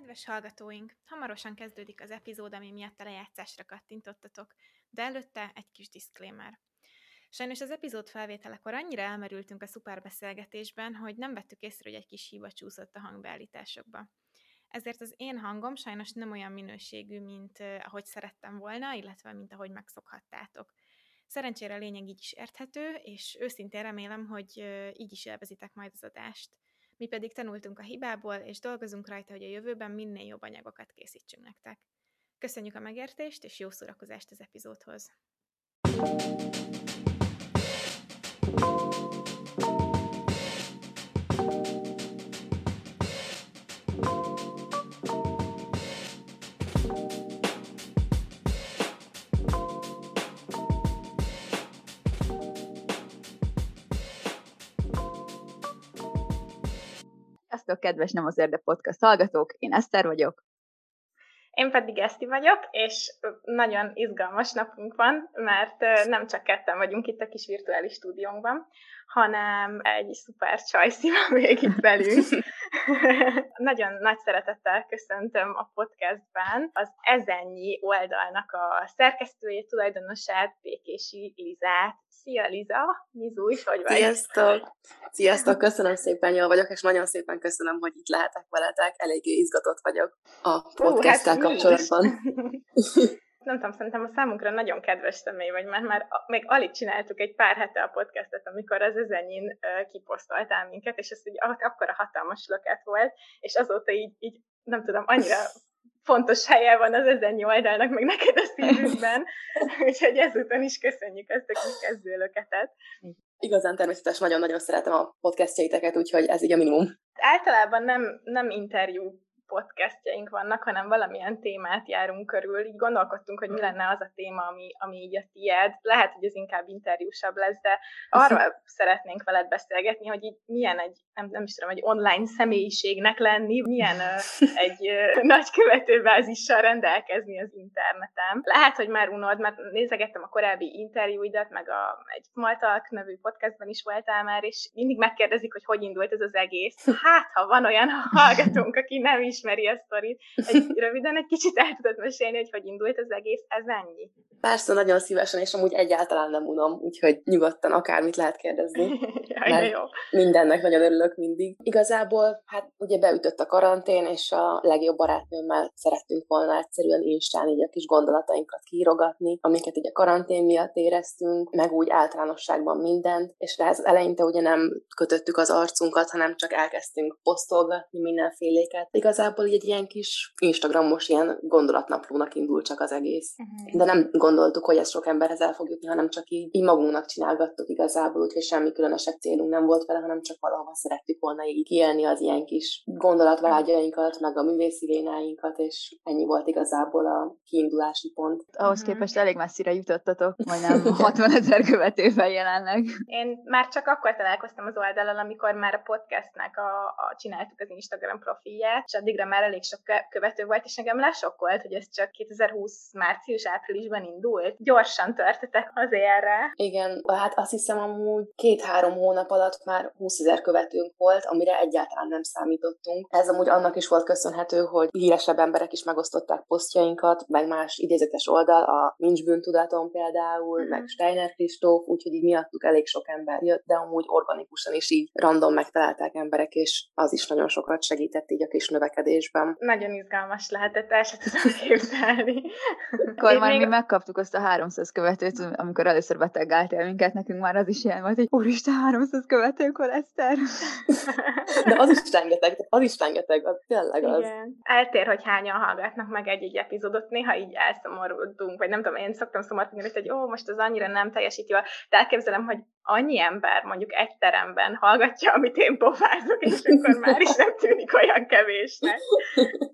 Kedves hallgatóink, hamarosan kezdődik az epizód, ami miatt a lejátszásra kattintottatok, de előtte egy kis disclaimer. Sajnos az epizód felvételekor annyira elmerültünk a szuperbeszélgetésben, hogy nem vettük észre, hogy egy kis hiba csúszott a hangbeállításokba. Ezért az én hangom sajnos nem olyan minőségű, mint ahogy szerettem volna, illetve mint ahogy megszokhattátok. Szerencsére a lényeg így is érthető, és őszintén remélem, hogy így is élvezitek majd az adást. Mi pedig tanultunk a hibából, és dolgozunk rajta, hogy a jövőben minél jobb anyagokat készítsünk nektek. Köszönjük a megértést, és jó szórakozást az epizódhoz! Sziasztok, kedves Nem az Érde Podcast hallgatók! Én Eszter vagyok. Én pedig Eszti vagyok, és nagyon izgalmas napunk van, mert nem csak ketten vagyunk itt a kis virtuális stúdiónkban, hanem egy szuper csajszi van még itt velünk. Nagyon nagy szeretettel köszöntöm a podcastben az ezennyi oldalnak a szerkesztőjét, tulajdonosát, Békési Lizát. Szia Liza, Mizúj, hogy vagy? Sziasztok! Sziasztok, köszönöm szépen, jól vagyok, és nagyon szépen köszönöm, hogy itt lehetek veletek. Eléggé izgatott vagyok a podcasttel hát kapcsolatban. nem tudom, szerintem a számunkra nagyon kedves személy vagy, mert már még alig csináltuk egy pár hete a podcastet, amikor az ezenyin uh, kiposztoltál minket, és ez így akkor a hatalmas löket volt, és azóta így, így nem tudom, annyira fontos helye van az ezen oldalnak, meg neked a szívünkben, úgyhogy ezután is köszönjük ezt a kis kezdőlöketet. Igazán természetes, nagyon-nagyon szeretem a podcastjaiteket, úgyhogy ez így a minimum. Általában nem, nem interjú podcastjaink vannak, hanem valamilyen témát járunk körül. Így gondolkodtunk, hogy mi lenne az a téma, ami, ami így a tied. Lehet, hogy ez inkább interjúsabb lesz, de arra szeretnénk veled beszélgetni, hogy így milyen egy, nem, nem is tudom, egy online személyiségnek lenni, milyen egy nagy követőbázissal rendelkezni az interneten. Lehet, hogy már unod, mert nézegettem a korábbi interjúidat, meg a, egy Maltalk nevű podcastban is voltál már, és mindig megkérdezik, hogy hogy indult ez az egész. Hát, ha van olyan hallgatónk, aki nem is ismeri a sztorit. Egy, röviden egy kicsit el tudod mesélni, hogy hogy indult az egész, ez ennyi. Persze, nagyon szívesen, és amúgy egyáltalán nem unom, úgyhogy nyugodtan akármit lehet kérdezni. Jaj, jó. Mindennek nagyon örülök mindig. Igazából, hát ugye beütött a karantén, és a legjobb barátnőmmel szerettünk volna egyszerűen instán így a kis gondolatainkat kiírogatni, amiket így a karantén miatt éreztünk, meg úgy általánosságban mindent, és ez eleinte ugye nem kötöttük az arcunkat, hanem csak elkezdtünk posztolgatni mindenféléket. Igazából igazából így egy ilyen kis Instagramos ilyen gondolatnaplónak indult csak az egész. Uh-huh. De nem gondoltuk, hogy ez sok emberhez el fog jutni, hanem csak így, így magunknak csinálgattuk igazából, úgyhogy semmi különösebb célunk nem volt vele, hanem csak valahova szerettük volna így kielni az ilyen kis gondolatvágyainkat, meg a művészi vénáinkat, és ennyi volt igazából a kiindulási pont. Ahhoz uh-huh. képest elég messzire jutottatok, majdnem 60 ezer követővel jelenleg. Én már csak akkor találkoztam az oldalon, amikor már a podcastnek a, a csináltuk az Instagram profilját, és addig addigra már elég sok követő volt, és engem lesokkolt, hogy ez csak 2020 március-áprilisban indult. Gyorsan törtetek az erre. Igen, hát azt hiszem amúgy két-három hónap alatt már 20 ezer követőnk volt, amire egyáltalán nem számítottunk. Ez amúgy annak is volt köszönhető, hogy híresebb emberek is megosztották posztjainkat, meg más idézetes oldal, a Nincs bűntudaton például, mm. meg Steiner Kristóf, úgyhogy így miattuk elég sok ember jött, de amúgy organikusan is így random megtalálták emberek, és az is nagyon sokat segített így a kis növekedés növekedésben. Nagyon izgalmas lehetett, el sem tudom képzelni. Akkor már még... mi megkaptuk azt a 300 követőt, amikor először beteggáltál minket, nekünk már az is ilyen volt, hogy úristen, 300 követők van, Eszter. De az is rengeteg, az is rengeteg, az tényleg az. Igen. Eltér, hogy hányan hallgatnak meg egy-egy epizódot, néha így elszomorodunk, vagy nem tudom, én szoktam szomorodni, hogy ó, most az annyira nem teljesít jól, de elképzelem, hogy annyi ember mondjuk egy teremben hallgatja, amit én pofázok, és akkor már is nem tűnik olyan kevésnek.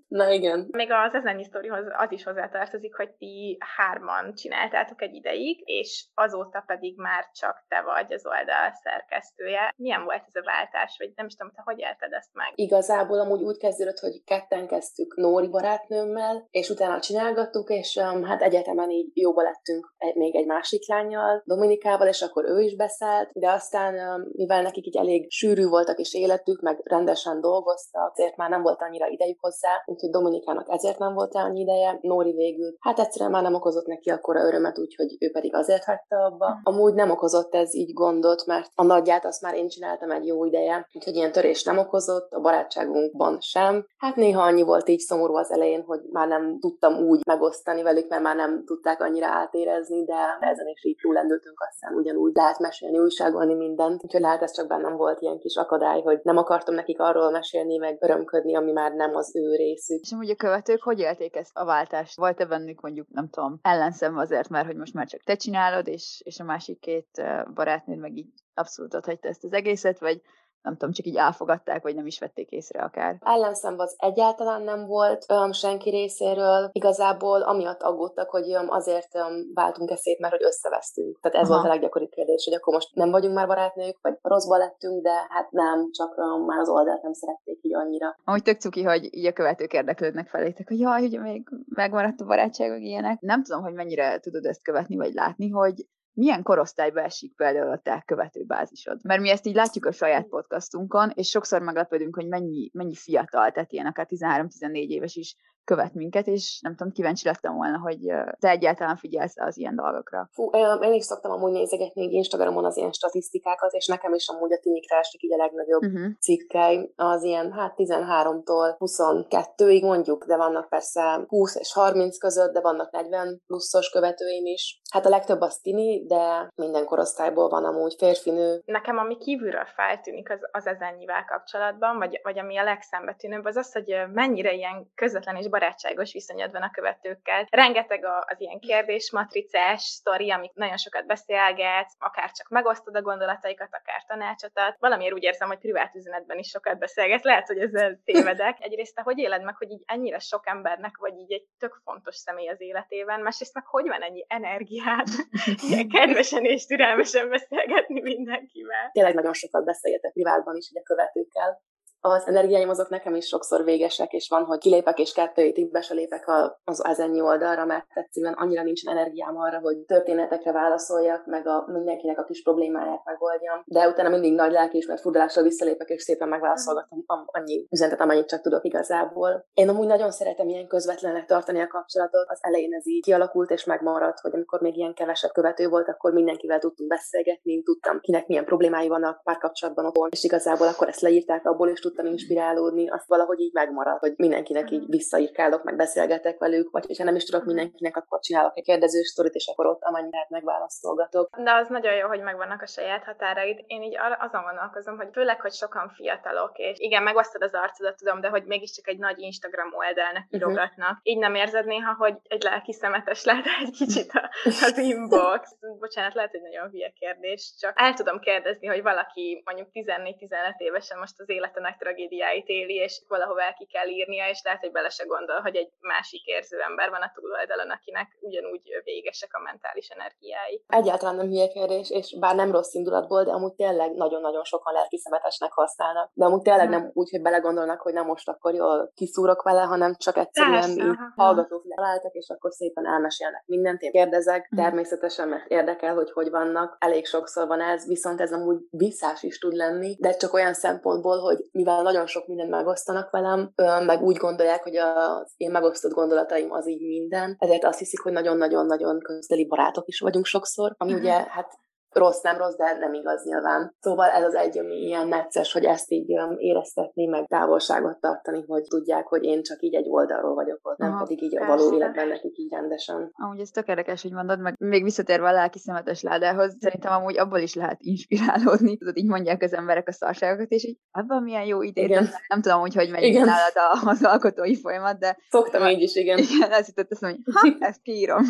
Na igen. Még az ezen sztorihoz az is hozzátartozik, hogy ti hárman csináltátok egy ideig, és azóta pedig már csak te vagy az oldal szerkesztője. Milyen volt ez a váltás, vagy nem is tudom, te hogy élted ezt meg? Igazából amúgy úgy kezdődött, hogy ketten kezdtük Nóri barátnőmmel, és utána csinálgattuk, és um, hát egyetemen így jóba lettünk egy, még egy másik lányjal, Dominikával, és akkor ő is beszállt, de aztán mivel nekik így elég sűrű voltak és életük, meg rendesen dolgoztak, azért már nem volt annyira idejük hozzá, úgyhogy hogy Dominikának ezért nem volt annyi ideje, Nóri végül, hát egyszerűen már nem okozott neki akkora örömet, úgyhogy ő pedig azért hagyta abba. Mm. Amúgy nem okozott ez így gondot, mert a nagyját azt már én csináltam egy jó ideje, úgyhogy ilyen törés nem okozott, a barátságunkban sem. Hát néha annyi volt így szomorú az elején, hogy már nem tudtam úgy megosztani velük, mert már nem tudták annyira átérezni, de ezen is így túlendültünk, aztán ugyanúgy lehet mesélni, újságolni mindent. Úgyhogy lehet ez csak bennem volt ilyen kis akadály, hogy nem akartam nekik arról mesélni, meg örömködni, ami már nem az ő részük. És amúgy a követők hogy élték ezt a váltást? Volt-e bennük mondjuk, nem tudom, ellenszem azért, mert hogy most már csak te csinálod, és, és a másik két barátnőd meg így abszolút hagyta ezt az egészet, vagy nem tudom, csak így elfogadták, vagy nem is vették észre akár. Ellenszem az egyáltalán nem volt um, senki részéről. Igazából amiatt aggódtak, hogy um, azért um, váltunk eszét, mert hogy összevesztünk. Tehát ez Aha. volt a leggyakoribb kérdés, hogy akkor most nem vagyunk már barátnők, vagy rosszba lettünk, de hát nem, csak um, már az oldalt nem szerették így annyira. Amúgy tök cuki, hogy így a követők érdeklődnek felétek, hogy jaj, hogy még megmaradt a barátságok ilyenek. Nem tudom, hogy mennyire tudod ezt követni, vagy látni, hogy milyen korosztályba esik például a te követő bázisod? Mert mi ezt így látjuk a saját podcastunkon, és sokszor meglepődünk, hogy mennyi, mennyi fiatal, tehát ilyen akár 13-14 éves is követ minket, és nem tudom, kíváncsi lettem volna, hogy te egyáltalán figyelsz az ilyen dolgokra. Fú, én is szoktam amúgy nézegetni Instagramon az ilyen statisztikákat, és nekem is amúgy a tinikre esik így a legnagyobb uh-huh. cikkei, az ilyen hát 13-tól 22-ig mondjuk, de vannak persze 20 és 30 között, de vannak 40 pluszos követőim is. Hát a legtöbb az tini, de minden korosztályból van amúgy férfinő. Nekem ami kívülről feltűnik az, az ezennyivel kapcsolatban, vagy, vagy ami a legszembetűnőbb, az az, hogy mennyire ilyen közvetlen és barátságos viszonyod van a követőkkel. Rengeteg az ilyen kérdésmatricás sztori, amik nagyon sokat beszélgetsz, akár csak megosztod a gondolataikat, akár tanácsot ad. Valamiért úgy érzem, hogy privát üzenetben is sokat beszélgetsz. Lehet, hogy ezzel tévedek. Egyrészt te hogy éled meg, hogy így ennyire sok embernek vagy így egy tök fontos személy az életében, másrészt meg hogy van ennyi energiát, ilyen kedvesen és türelmesen beszélgetni mindenkivel. Tényleg nagyon sokat beszélgetek privátban is, ugye a követőkkel az energiáim azok nekem is sokszor végesek, és van, hogy kilépek, és kettő hétig be se lépek az, ennyi oldalra, mert egyszerűen annyira nincsen energiám arra, hogy történetekre válaszoljak, meg a mindenkinek a kis problémáját megoldjam. De utána mindig nagy lelkiismert furdalással visszalépek, és szépen megválaszolgatom annyi üzenetet, amennyit csak tudok igazából. Én amúgy nagyon szeretem ilyen közvetlenek tartani a kapcsolatot. Az elején ez így kialakult és megmaradt, hogy amikor még ilyen kevesebb követő volt, akkor mindenkivel tudtunk beszélgetni, tudtam, kinek milyen problémái vannak párkapcsolatban otthon, és igazából akkor ezt leírták abból, és tudtam inspirálódni, azt valahogy így megmarad, hogy mindenkinek így visszaírkálok, meg beszélgetek velük, vagy ha nem is tudok mindenkinek, akkor csinálok egy kérdező sztorit, és akkor ott amennyire lehet megválaszolgatok. De az nagyon jó, hogy megvannak a saját határaid. Én így azon gondolkozom, hogy főleg, hogy sokan fiatalok, és igen, megosztod az arcodat, tudom, de hogy mégiscsak egy nagy Instagram oldalnak mhm. írogatnak. Uh-huh. Így nem érzed néha, hogy egy lelki szemetes lehet egy kicsit az inbox. Bocsánat, lehet, hogy nagyon hülye kérdés, csak el tudom kérdezni, hogy valaki mondjuk 14-15 évesen most az életenek tragédiáit éli, és valahova el ki kell írnia, és lehet, hogy bele se gondol, hogy egy másik érző ember van a túloldalon, akinek ugyanúgy végesek a mentális energiái. Egyáltalán nem hülye kérdés, és bár nem rossz indulatból, de amúgy tényleg nagyon-nagyon sokan lelkismeretesnek használnak. De amúgy tényleg nem úgy, hogy belegondolnak, hogy nem most akkor jól kiszúrok vele, hanem csak egyszerűen Persze, hallgatók találtak, és akkor szépen elmesélnek mindent. Én kérdezek, mhm. természetesen, mert érdekel, hogy hogy vannak. Elég sokszor van ez, viszont ez amúgy visszás is tud lenni, de csak olyan szempontból, hogy mivel nagyon sok mindent megosztanak velem, meg úgy gondolják, hogy az én megosztott gondolataim az így minden, ezért azt hiszik, hogy nagyon-nagyon-nagyon közeli barátok is vagyunk sokszor, ami uh-huh. ugye hát rossz, nem rossz, de nem igaz nyilván. Szóval ez az egy, ami ilyen necces, hogy ezt így éreztetni, meg távolságot tartani, hogy tudják, hogy én csak így egy oldalról vagyok ott, nem Aha, pedig így persze. a való életben nekik így rendesen. Amúgy ez tökéletes, hogy mondod, meg még visszatérve a lelki szemetes ládához, szerintem amúgy abból is lehet inspirálódni, tudod, így mondják az emberek a szarságokat, és így ebben milyen jó idét. Igen. Nem tudom, hogy hogy megy igen. nálad az alkotói folyamat, de... Szoktam így is, igen. Igen, ezt jutott azt hogy ha, ezt kiírom.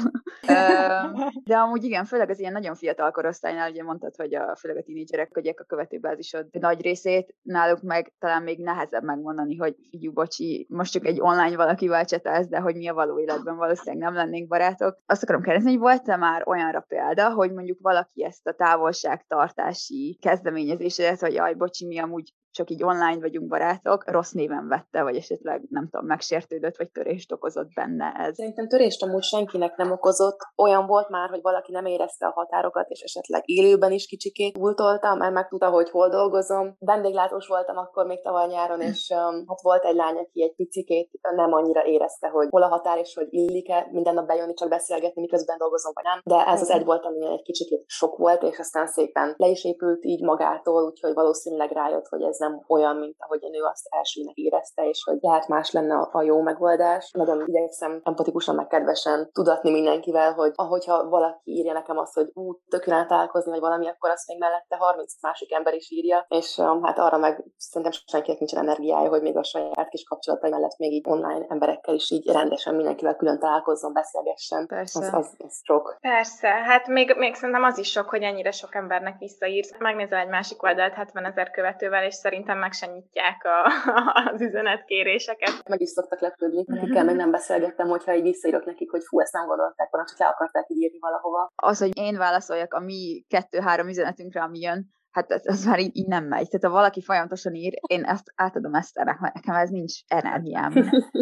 de amúgy igen, főleg az ilyen nagyon fiatal korosztály Spotify-nál ugye mondtad, hogy a, főleg a tínédzserek adják a követőbázisod nagy részét, náluk meg talán még nehezebb megmondani, hogy figyú, bocsi, most csak egy online valakivel csetelsz, de hogy mi a való életben valószínűleg nem lennénk barátok. Azt akarom kérdezni, hogy volt-e már olyanra példa, hogy mondjuk valaki ezt a távolságtartási kezdeményezésedet, hogy jaj, bocsi, mi amúgy csak így online vagyunk barátok, rossz néven vette, vagy esetleg nem tudom, megsértődött, vagy törést okozott benne ez. Szerintem törést amúgy senkinek nem okozott. Olyan volt már, hogy valaki nem érezte a határokat, és esetleg élőben is kicsikét túltoltam, mert megtudta, hogy hol dolgozom. Vendéglátós voltam akkor még tavaly nyáron, és um, hát volt egy lány, aki egy picikét nem annyira érezte, hogy hol a határ, és hogy illik-e minden nap bejönni, csak beszélgetni, miközben dolgozom, vagy nem. De ez az egy volt, ami egy kicsikét sok volt, és aztán szépen le is épült így magától, úgyhogy valószínűleg rájött, hogy ez nem olyan, mint ahogy a nő azt elsőnek érezte, és hogy lehet más lenne a jó megoldás. Nagyon igyekszem empatikusan, meg kedvesen tudatni mindenkivel, hogy ahogyha valaki írja nekem azt, hogy ú, tökéletesen találkozni, vagy valami, akkor azt még mellette 30 másik ember is írja, és um, hát arra meg szerintem senkinek nincsen energiája, hogy még a saját kis kapcsolatai mellett még így online emberekkel is így rendesen mindenkivel külön találkozzon, beszélgessen. Persze. Az, az, az sok. Persze, hát még, még szerintem az is sok, hogy ennyire sok embernek visszaírsz. Megnézel egy másik oldalt 70 ezer követővel, és szerintem meg sem nyitják a, az üzenetkéréseket. Meg is szoktak lepődni, akikkel még nem beszélgettem, hogyha így visszaírok nekik, hogy fú, ezt nem gondolták volna, csak le akarták így írni valahova. Az, hogy én válaszoljak a mi kettő-három üzenetünkre, ami jön, hát ez, ez már így, így nem megy. Tehát ha valaki folyamatosan ír, én ezt átadom ezt ennek, mert nekem ez nincs energiám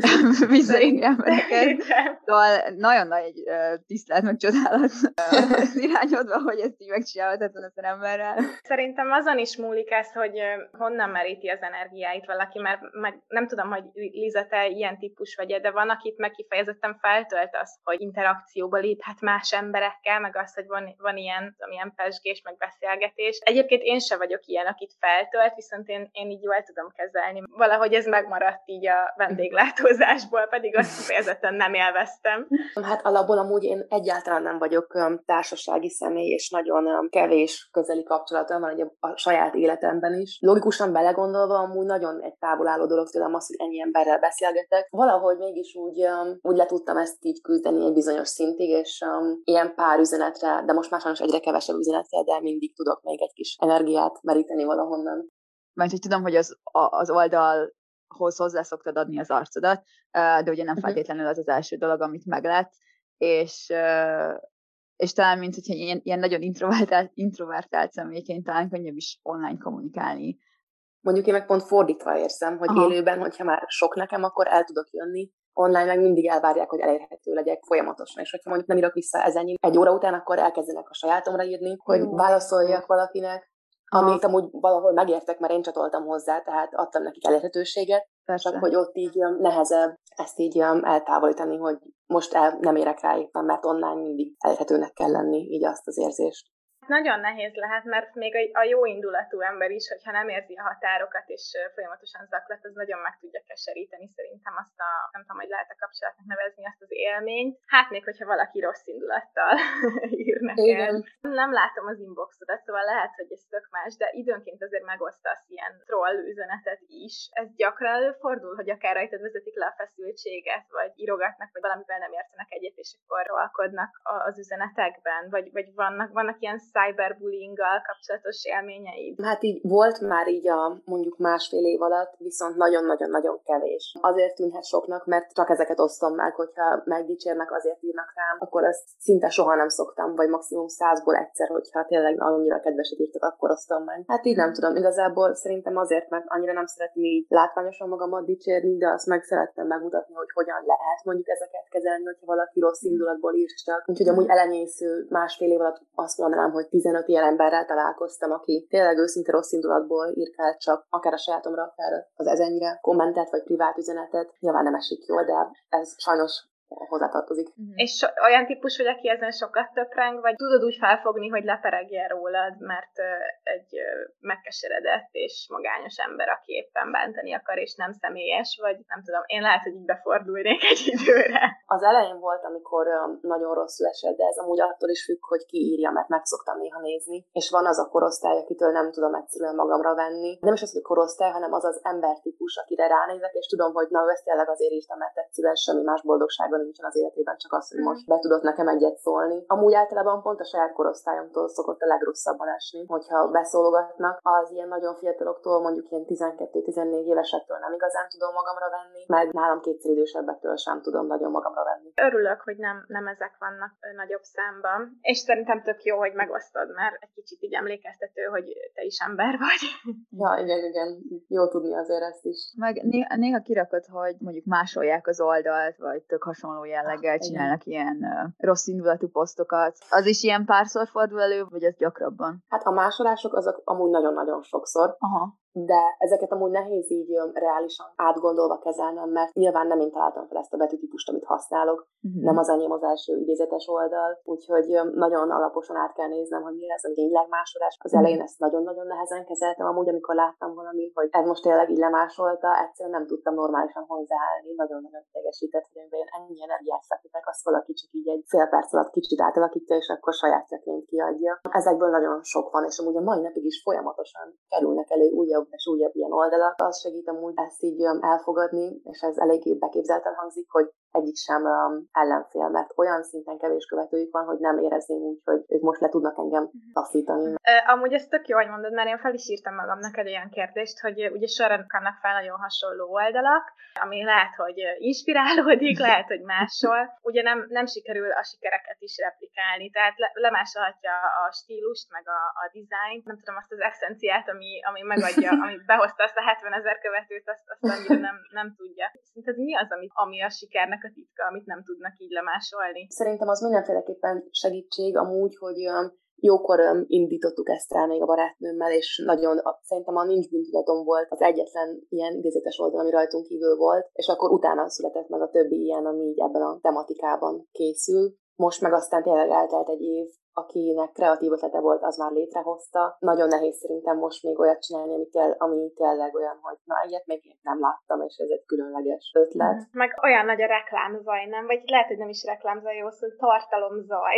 visszaírni embereket. Szóval nagyon nagy uh, tisztelet, meg csodálat irányodva, hogy ezt így megcsinálhatatlan az emberrel. Szerintem azon is múlik ez, hogy honnan meríti az energiáit valaki, mert meg nem tudom, hogy Liza, te ilyen típus vagy de van, akit meg kifejezetten feltölt az, hogy interakcióba léphet más emberekkel, meg az, hogy van, van ilyen, tudom, ilyen pesgés, meg beszélgetés. Egyébként én se vagyok ilyen, akit feltölt, viszont én, én így jól tudom kezelni. Valahogy ez megmaradt így a vendéglátózásból, pedig azt kifejezetten nem élveztem. Hát alapból amúgy én egyáltalán nem vagyok társasági személy, és nagyon kevés közeli kapcsolatom van a saját életemben is. Logikusan belegondolva amúgy nagyon egy távol álló dolog tőlem az, hogy ennyi emberrel beszélgetek. Valahogy mégis úgy, úgy le tudtam ezt így küzdeni egy bizonyos szintig, és um, ilyen pár üzenetre, de most már sajnos egyre kevesebb üzenetre, de mindig tudok még egy kis energiát meríteni valahonnan. Mert hogy tudom, hogy az, az oldalhoz hozzá szoktad adni az arcodat, de ugye nem uh-huh. feltétlenül az az első dolog, amit meglát, és, és talán, mint hogyha ilyen, ilyen nagyon introvertált, introvertált személyként talán könnyebb is online kommunikálni. Mondjuk én meg pont fordítva érzem, hogy Aha. élőben, hogyha már sok nekem, akkor el tudok jönni, online meg mindig elvárják, hogy elérhető legyek folyamatosan, és hogyha mondjuk nem írok vissza ezen egy óra után, akkor elkezdenek a sajátomra írni, hogy válaszoljak valakinek, amit amúgy valahol megértek, mert én csatoltam hozzá, tehát adtam nekik elérhetőséget, Persze. csak hogy ott így nehezebb ezt így eltávolítani, hogy most el, nem érek rá éppen, mert online mindig elérhetőnek kell lenni, így azt az érzést. Nagyon nehéz lehet, mert még a, jó indulatú ember is, hogyha nem érzi a határokat és folyamatosan zaklat, az nagyon meg tudja keseríteni szerintem azt a, nem tudom, hogy lehet a kapcsolatnak nevezni azt az élményt. Hát még, hogyha valaki rossz indulattal ír neked. Nem látom az inboxodat, szóval lehet, hogy ez tök más, de időnként azért megosztasz ilyen troll üzenetet is. Ez gyakran előfordul, hogy akár rajtad vezetik le a feszültséget, vagy írogatnak, vagy valamivel nem értenek egyet, és akkor roalkodnak az üzenetekben, vagy, vagy vannak, vannak ilyen cyberbullyinggal kapcsolatos élményeid? Hát így volt már így a mondjuk másfél év alatt, viszont nagyon-nagyon-nagyon kevés. Azért tűnhet soknak, mert csak ezeket osztom meg, hogyha megdicsérnek, azért írnak rám, akkor azt szinte soha nem szoktam, vagy maximum százból egyszer, hogyha tényleg annyira kedveset írtak, akkor osztom meg. Hát így nem tudom, igazából szerintem azért, mert annyira nem szeretném így látványosan magamat dicsérni, de azt meg szerettem megmutatni, hogy hogyan lehet mondjuk ezeket kezelni, hogyha valaki rossz indulatból ír csak. Úgyhogy amúgy elenyésző másfél év alatt azt mondanám, hogy 15 ilyen emberrel találkoztam, aki tényleg őszinte rossz indulatból írkált csak akár a sajátomra, akár az ezennyire kommentet vagy privát üzenetet. Nyilván nem esik jól, de ez sajnos hozzátartozik. Uh-huh. És olyan típus vagy, aki ezen sokat töpreng, vagy tudod úgy felfogni, hogy leperegjen rólad, mert egy megkeseredett és magányos ember, aki éppen bántani akar, és nem személyes, vagy nem tudom, én lehet, hogy így befordulnék egy időre. Az elején volt, amikor nagyon rosszul esett, de ez amúgy attól is függ, hogy ki írja, mert meg szoktam néha nézni. És van az a korosztály, akitől nem tudom egyszerűen magamra venni. Nem is az, hogy korosztály, hanem az az embertípus, akire ránézek, és tudom, hogy na, ezt tényleg azért írtam, mert egyszerűen semmi más boldogság világban nincsen az életében, csak az, hogy mm. most be tudott nekem egyet szólni. Amúgy általában pont a saját korosztályomtól szokott a legrosszabban esni, hogyha beszólogatnak, az ilyen nagyon fiataloktól, mondjuk ilyen 12-14 évesektől nem igazán tudom magamra venni, meg nálam kétszer idősebbektől sem tudom nagyon magamra venni. Örülök, hogy nem, nem ezek vannak nagyobb számban, és szerintem tök jó, hogy megosztod, mert egy kicsit így emlékeztető, hogy te is ember vagy. Ja, igen, igen, jó tudni azért ezt is. Meg néha, néha kirakod, hogy mondjuk másolják az oldalt, vagy tök hasonló jelleggel csinálnak igen. ilyen uh, rossz indulatú posztokat. Az is ilyen párszor fordul elő, vagy ez gyakrabban? Hát a másolások azok amúgy nagyon-nagyon sokszor. Aha de ezeket amúgy nehéz így reálisan átgondolva kezelnem, mert nyilván nem én találtam fel ezt a betűtípust, amit használok, uh-huh. nem az enyém az első idézetes oldal, úgyhogy nagyon alaposan át kell néznem, hogy mi lesz a tényleg másolás. Az elején ezt nagyon-nagyon nehezen kezeltem, amúgy amikor láttam valami, hogy ez most tényleg így lemásolta, egyszerűen nem tudtam normálisan hozzáállni, nagyon-nagyon idegesített, hogy én ennyi energiát fektetek, azt valaki csak így egy fél perc alatt kicsit átalakítja, és akkor sajátjaként kiadja. Ezekből nagyon sok van, és amúgy a mai napig is folyamatosan kerülnek elő újabb újabb és újabb ilyen oldalak. Az segít amúgy ezt így elfogadni, és ez eléggé beképzelten hangzik, hogy egyik sem um, ellenfél, mert olyan szinten kevés követőjük van, hogy nem érezném úgy, hogy ők most le tudnak engem mhm. taszítani. Uh, amúgy ez tök jó, hogy mondod, mert én fel is írtam magamnak egy olyan kérdést, hogy ugye során vannak fel nagyon hasonló oldalak, ami lehet, hogy inspirálódik, lehet, hogy máshol. Ugye nem, nem sikerül a sikereket is replikálni, tehát le, lemásolhatja a stílust, meg a, a dizájnt, nem tudom, azt az eszenciát, ami, ami megadja, ami behozta azt a 70 ezer követőt, azt, azt annyira nem, nem tudja. Szerinted mi az, ami, ami a sikernek a titka, amit nem tudnak így lemásolni? Szerintem az mindenféleképpen segítség amúgy, hogy jókor indítottuk ezt rá még a barátnőmmel, és nagyon, szerintem a Nincs bűntudatom volt az egyetlen ilyen idézetes oldal, ami rajtunk kívül volt, és akkor utána született meg a többi ilyen, ami így ebben a tematikában készül. Most meg aztán tényleg eltelt egy év, akinek kreatív ötlete volt, az már létrehozta. Nagyon nehéz szerintem most még olyat csinálni, ami, kell, ami tényleg olyan, hogy na, ilyet még én nem láttam, és ez egy különleges ötlet. Mm. Meg olyan nagy a reklámzaj, nem? Vagy lehet, hogy nem is reklámzaj, jó szó, tartalomzaj.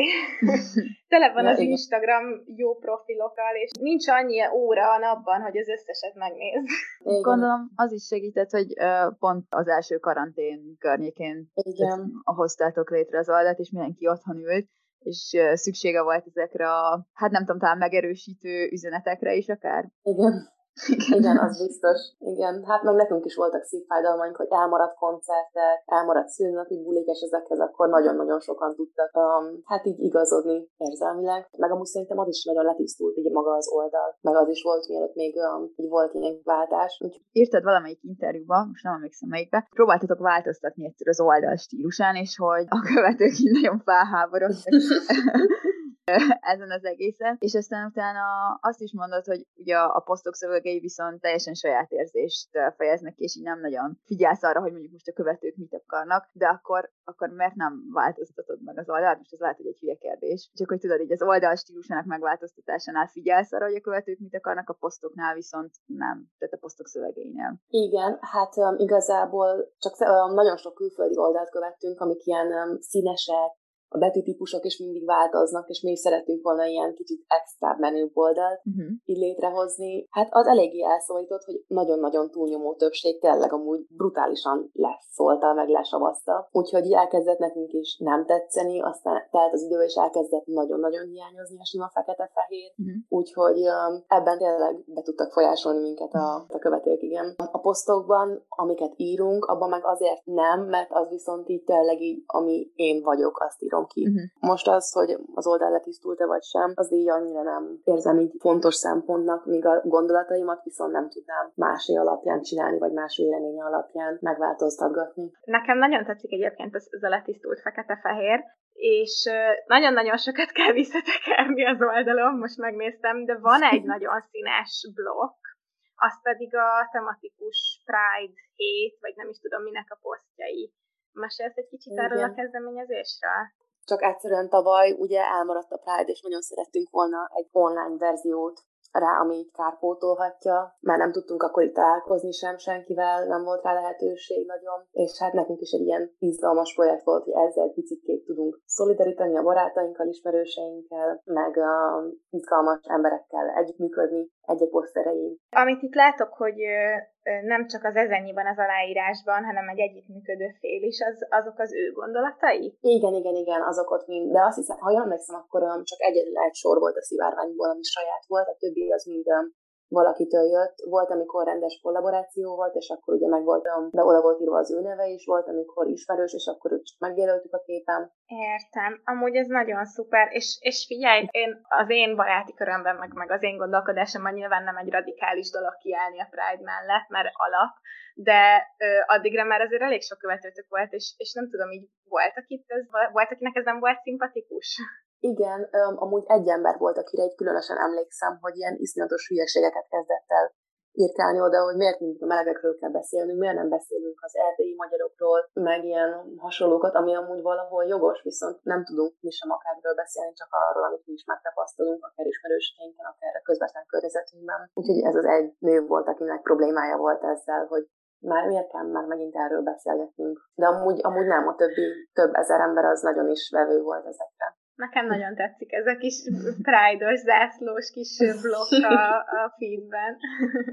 Tele van az igen. Instagram jó profilokkal, és nincs annyi óra a napban, hogy az összeset megnéz. Igen. Gondolom az is segített, hogy pont az első karantén környékén igen. hoztátok létre az oldalt, és mindenki otthon ült, és szüksége volt ezekre a, hát nem tudom, talán megerősítő üzenetekre is akár. Igen. Igen. Igen, az biztos. Igen, hát meg nekünk is voltak szívfájdalmaink, hogy elmaradt koncertek, elmaradt szülnapi bulik, és ezekhez akkor nagyon-nagyon sokan tudtak um, hát így igazodni érzelmileg. Meg amúgy szerintem az is nagyon letisztult így maga az oldal, meg az is volt, mielőtt még um, így volt ilyen váltás. Úgyhogy írtad valamelyik interjúban, most nem emlékszem melyikbe, próbáltatok változtatni egyszer az oldal stílusán, és hogy a követők így nagyon felháborodtak. ezen az egészen, és aztán utána azt is mondod, hogy ugye a posztok szövegei viszont teljesen saját érzést fejeznek ki, és így nem nagyon figyelsz arra, hogy mondjuk most a követők mit akarnak, de akkor, akkor miért nem változtatod meg az oldalt? Most ez lehet, hogy egy hülye kérdés. Csak hogy tudod, hogy az oldal stílusának megváltoztatásánál figyelsz arra, hogy a követők mit akarnak, a posztoknál viszont nem, tehát a posztok szövegeinél. Igen, hát um, igazából csak um, nagyon sok külföldi oldalt követtünk, amik ilyen um, színesek, a betűtípusok is mindig változnak, és mi is szeretünk volna ilyen kicsit extra menő oldalt uh-huh. így létrehozni. Hát az eléggé elszólított, hogy nagyon-nagyon túlnyomó többség tényleg amúgy brutálisan leszólta, meg lesavazta. Úgyhogy elkezdett nekünk is nem tetszeni, aztán telt az idő, és elkezdett nagyon-nagyon hiányozni a sima fekete-fehér. Uh-huh. Úgyhogy um, ebben tényleg be tudtak folyásolni minket a, a követők, igen. A posztokban, amiket írunk, abban meg azért nem, mert az viszont így tényleg így, ami én vagyok, azt írom írtam ki. Uh-huh. Most az, hogy az oldal letisztult-e vagy sem, az így annyira nem érzem így fontos szempontnak, míg a gondolataimat viszont nem tudnám másé alapján csinálni, vagy más véleménye alapján megváltoztatgatni. Nekem nagyon tetszik egyébként ez, ez a letisztult fekete-fehér, és nagyon-nagyon sokat kell visszatekerni az oldalon, most megnéztem, de van egy nagyon színes blokk, az pedig a tematikus Pride hét, vagy nem is tudom minek a posztjai. Mesélsz egy kicsit Igen. erről a kezdeményezésről? Csak egyszerűen tavaly ugye elmaradt a Pride, és nagyon szerettünk volna egy online verziót rá, ami így kárpótolhatja. Már nem tudtunk akkor itt találkozni sem senkivel, nem volt rá lehetőség nagyon, és hát nekünk is egy ilyen izgalmas projekt volt, hogy ezzel egy picit tudunk szolidarítani a barátainkkal, ismerőseinkkel, meg a izgalmas emberekkel együttműködni egy-egy. Amit itt látok, hogy nem csak az ezennyiben az aláírásban, hanem egy együttműködő fél is, az, azok az ő gondolatai? Igen, igen, igen, azok ott mind. De azt hiszem, ha jól emlékszem, akkor csak egyedül egy sor volt a szivárványból, ami saját volt, a többi az mind valakitől jött. Volt, amikor rendes kollaboráció volt, és akkor ugye meg volt, de oda volt írva az ő neve is, volt, amikor ismerős, és akkor őt csak megjelöltük a képen. Értem. Amúgy ez nagyon szuper, és, és figyelj, én, az én baráti körömben, meg, meg az én gondolkodásomban nyilván nem egy radikális dolog kiállni a Pride mellett, mert alap, de ö, addigra már azért elég sok követőtök volt, és, és nem tudom, így voltak itt, ez, volt, akinek ez nem volt szimpatikus? Igen, amúgy egy ember volt, akire egy különösen emlékszem, hogy ilyen iszonyatos hülyeségeket kezdett el írkálni oda, hogy miért mindig a melegekről kell beszélnünk, miért nem beszélünk az erdélyi magyarokról, meg ilyen hasonlókat, ami amúgy valahol jogos, viszont nem tudunk mi sem akárról beszélni, csak arról, amit mi is megtapasztalunk, akár ismerőseinken, akár a közvetlen környezetünkben. Úgyhogy ez az egy nő volt, akinek problémája volt ezzel, hogy már miért kell már megint erről beszélgetnünk. De amúgy, amúgy nem, a többi, több ezer ember az nagyon is vevő volt ezekre. Nekem nagyon tetszik ez a kis pride zászlós kis blokk a, a feedben.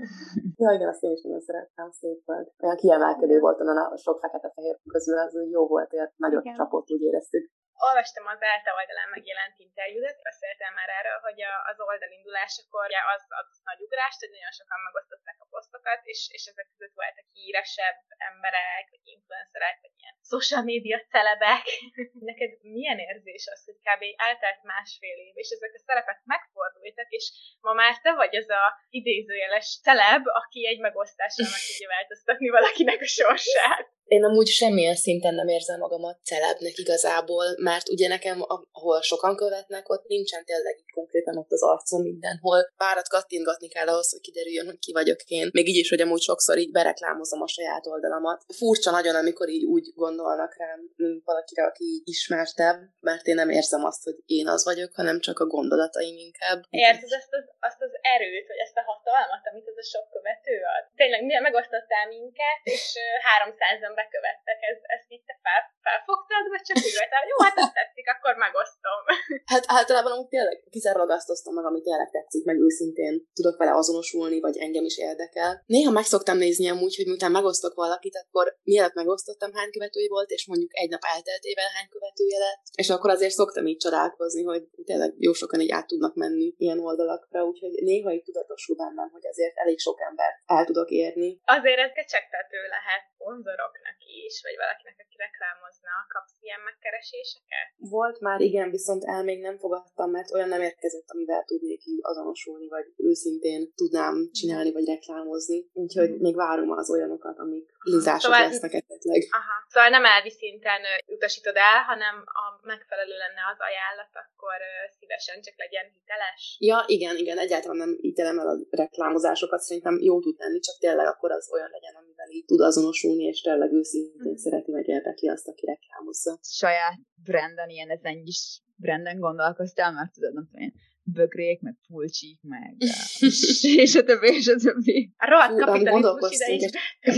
ja, igen, azt én is nagyon szerettem, szép volt. Olyan kiemelkedő volt onnan a sok fekete-fehér közül, az jó volt, nagyot igen. csapott, úgy éreztük. Olvastam az Elta oldalán megjelent interjúdat, beszéltem már erről, hogy az oldalindulásakor az adott nagy ugrást, hogy nagyon sokan megosztották a posztokat, és, és ezek között voltak híresebb emberek, vagy influencerek, vagy ilyen social media celebek. Neked milyen érzés az, hogy kb. eltelt másfél év, és ezek a szerepek megfordultak, és ma már te vagy az a idézőjeles celeb, aki egy megosztással meg tudja változtatni valakinek a sorsát. Én amúgy semmilyen szinten nem érzem magamat celebnek igazából, mert ugye nekem, ahol sokan követnek, ott nincsen tényleg konkrétan ott az arcom mindenhol. Párat kattintgatni kell ahhoz, hogy kiderüljön, hogy ki vagyok én. Még így is, hogy amúgy sokszor így bereklámozom a saját oldalamat. Furcsa nagyon, amikor így úgy gondolnak rám, mint valakire, aki így ismertebb, mert én nem érzem azt, hogy én az vagyok, hanem csak a gondolataim inkább. Érted azt az, azt az erőt, vagy ezt a hatalmat, amit ez a sok követő ad? Tényleg, megosztottál minket, és 300 bekövettek. Ez, ezt itt te fel, felfogtad, vagy csak úgy voltál, jó, hát ezt tetszik, akkor megosztom. Hát általában amúgy tényleg kizárólag azt osztom meg, amit tényleg tetszik, meg őszintén tudok vele azonosulni, vagy engem is érdekel. Néha meg szoktam nézni amúgy, hogy miután megosztok valakit, akkor mielőtt megosztottam hány követői volt, és mondjuk egy nap elteltével hány követője lett, és akkor azért szoktam így csodálkozni, hogy tényleg jó sokan így át tudnak menni ilyen oldalakra, úgyhogy néha így tudatosul bennem, hogy azért elég sok embert el tudok érni. Azért ez kecsegtető lehet szponzoroknak is, vagy valakinek, aki reklámozna, kapsz ilyen megkereséseket? Volt már, igen, viszont el még nem fogadtam, mert olyan nem érkezett, amivel tudnék így azonosulni, vagy őszintén tudnám csinálni, vagy reklámozni. Úgyhogy mm. még várom az olyanokat, amik lizások szóval, lesznek esetleg. Aha. Szóval nem elvi szinten utasítod el, hanem a megfelelő lenne az ajánlat, akkor szívesen csak legyen hiteles? Ja, igen, igen, egyáltalán nem ítélem el a reklámozásokat, szerintem jó tud lenni, csak tényleg akkor az olyan legyen, amivel így tud azonosulni, és tényleg őszintén mm. szereti, meg érdekli azt, aki reklámozza. Saját branden, ilyen ezen is branden gondolkoztál, mert tudod, nem tudom én, bögrék, meg pulcsik, meg és a többi, és a többi. A rohadt kapitalizmus ide is.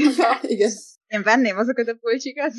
Igen. Én venném azokat a pulcsikat.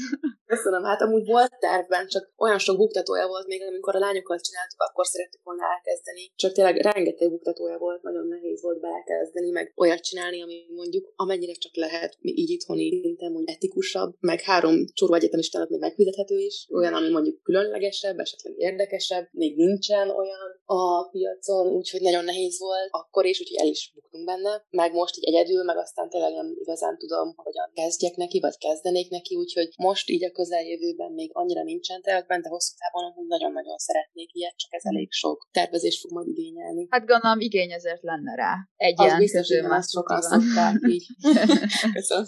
Köszönöm, hát amúgy volt tervben, csak olyan sok buktatója volt még, amikor a lányokat csináltuk, akkor szerettük volna elkezdeni. Csak tényleg rengeteg buktatója volt, nagyon nehéz volt belekezdeni, meg olyat csinálni, ami mondjuk amennyire csak lehet, így itthoni szinten mondjuk etikusabb, meg három csoró egyetemistának még megfizethető is, olyan, ami mondjuk különlegesebb, esetleg érdekesebb, még nincsen olyan a piacon, úgyhogy nagyon nehéz volt akkor is, úgyhogy el is buktunk benne. Meg most így egyedül, meg aztán tényleg nem igazán tudom, hogyan kezdjek neki, neki, vagy kezdenék neki, úgyhogy most így a közeljövőben még annyira nincsen teák bent, de hosszú távon amúgy nagyon-nagyon szeretnék ilyet, csak ez elég sok tervezés fog majd igényelni. Hát gondolom igény ezért lenne rá. Egy az biztos, hogy azt sokan szokták így. Köszönöm.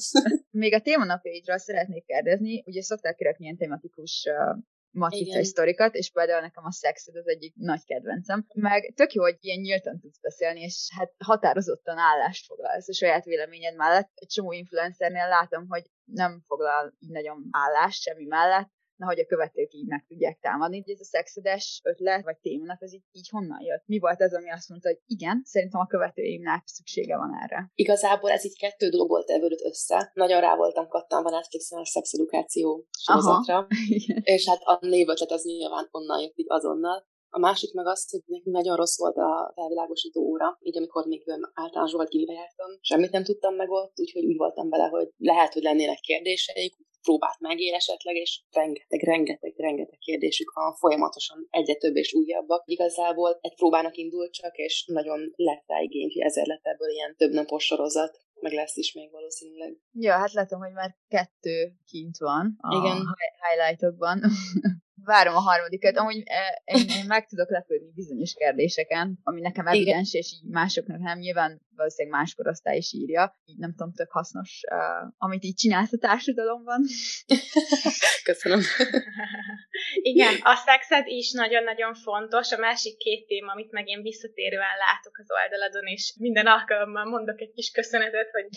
Még a témanapjaidról szeretnék kérdezni, ugye szokták kirakni ilyen tematikus matricai sztorikat, és például nekem a szexed az egyik nagy kedvencem. Meg tök jó, hogy ilyen nyíltan tudsz beszélni, és hát határozottan állást foglalsz a saját véleményed mellett. Egy csomó influencernél látom, hogy nem foglal így nagyon állást semmi mellett, na, hogy a követők így meg tudják támadni. Ez a szexedes ötlet, vagy témának, az így, így honnan jött? Mi volt ez, ami azt mondta, hogy igen, szerintem a követőimnek szüksége van erre? Igazából ez így kettő dolog volt evődött össze. Nagyon rá voltam kattanva Netflixen a szexedukáció sorozatra. és hát a névötlet az nyilván onnan jött így azonnal A másik meg az, hogy nekünk nagyon rossz volt a felvilágosító óra, így amikor még általános vagy gimibe jártam. Semmit nem tudtam meg ott, úgyhogy úgy voltam vele, hogy lehet, hogy lennének kérdéseik, próbált megér esetleg, és rengeteg, rengeteg, rengeteg kérdésük van, folyamatosan egyre több és újabbak. Igazából egy próbának indult csak, és nagyon lett rá igény, hogy ezért lett ebből ilyen több napos sorozat meg lesz is még valószínűleg. Ja, hát látom, hogy már kettő kint van a Igen. highlightokban. várom a harmadikat. Amúgy eh, én, én meg tudok lepődni bizonyos kérdéseken, ami nekem evidens, és így másoknak nem. Nyilván valószínűleg más korosztály is írja. Így nem tudom, tök hasznos, uh, amit így csinálsz a társadalomban. Köszönöm. Igen, a szexed is nagyon-nagyon fontos. A másik két téma, amit meg én visszatérően látok az oldaladon, és minden alkalommal mondok egy kis köszönetet, hogy